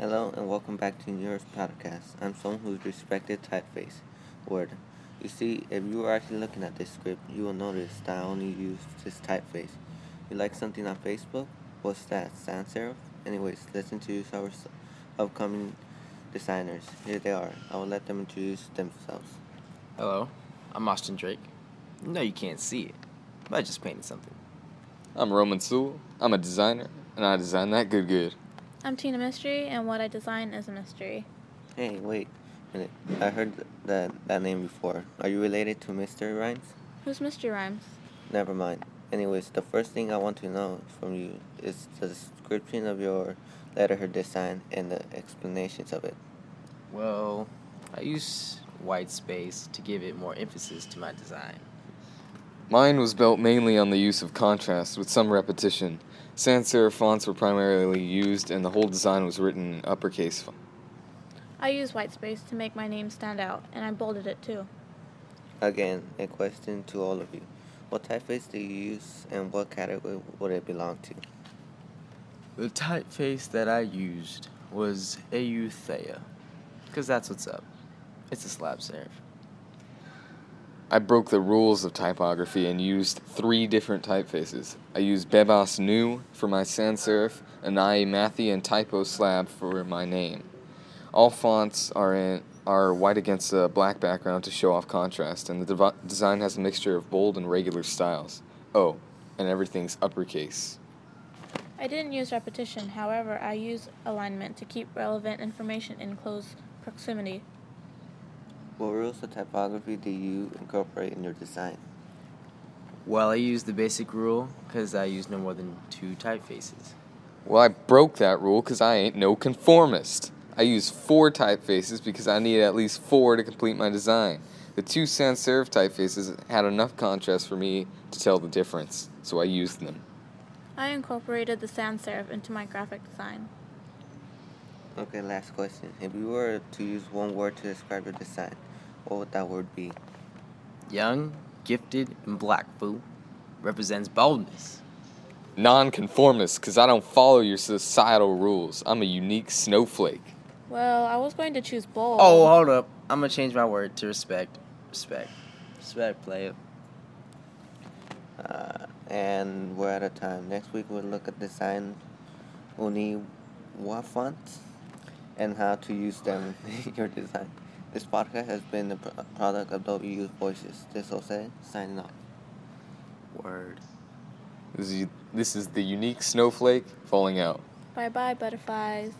Hello and welcome back to New York's podcast. I'm someone who's respected typeface word. You see, if you are actually looking at this script, you will notice that I only use this typeface. You like something on Facebook? What's that? Sans serif? Anyways, let's introduce our upcoming designers. Here they are. I will let them introduce themselves. Hello, I'm Austin Drake. No, you can't see it, but I just painted something. I'm Roman Sewell. I'm a designer, and I design that good good. I'm Tina Mystery, and what I design is a mystery. Hey, wait a minute. I heard that that name before. Are you related to Mr. Rhymes? Who's Mystery Rhymes? Never mind. Anyways, the first thing I want to know from you is the description of your letterhead design and the explanations of it. Well, I use white space to give it more emphasis to my design. Mine was built mainly on the use of contrast with some repetition. Sans serif fonts were primarily used, and the whole design was written in uppercase. font. I used white space to make my name stand out, and I bolded it too. Again, a question to all of you. What typeface do you use and what category would it belong to? The typeface that I used was Euthea, because that's what's up. It's a slab serif. I broke the rules of typography and used three different typefaces. I used Bebas Neue for my sans serif, Anai Mathi, and Typo Slab for my name. All fonts are in are white against a black background to show off contrast, and the devi- design has a mixture of bold and regular styles. Oh, and everything's uppercase. I didn't use repetition, however, I use alignment to keep relevant information in close proximity. What rules of typography do you incorporate in your design? Well, I use the basic rule because I use no more than two typefaces. Well, I broke that rule because I ain't no conformist. I use four typefaces because I need at least four to complete my design. The two sans serif typefaces had enough contrast for me to tell the difference, so I used them. I incorporated the sans serif into my graphic design. Okay, last question. If you were to use one word to describe your design, what would that word be? Young, gifted, and black, fool. Represents boldness. Non-conformist because I don't follow your societal rules. I'm a unique snowflake. Well, I was going to choose bold. Oh, hold up. I'm gonna change my word to respect. Respect. Respect, player. Uh, and we're out of time. Next week we'll look at design Uniwa fonts and how to use them in your design. This podcast has been a pro- product of W Voices. This is Jose signing off. Word. This is, this is the unique snowflake falling out. Bye bye, butterflies.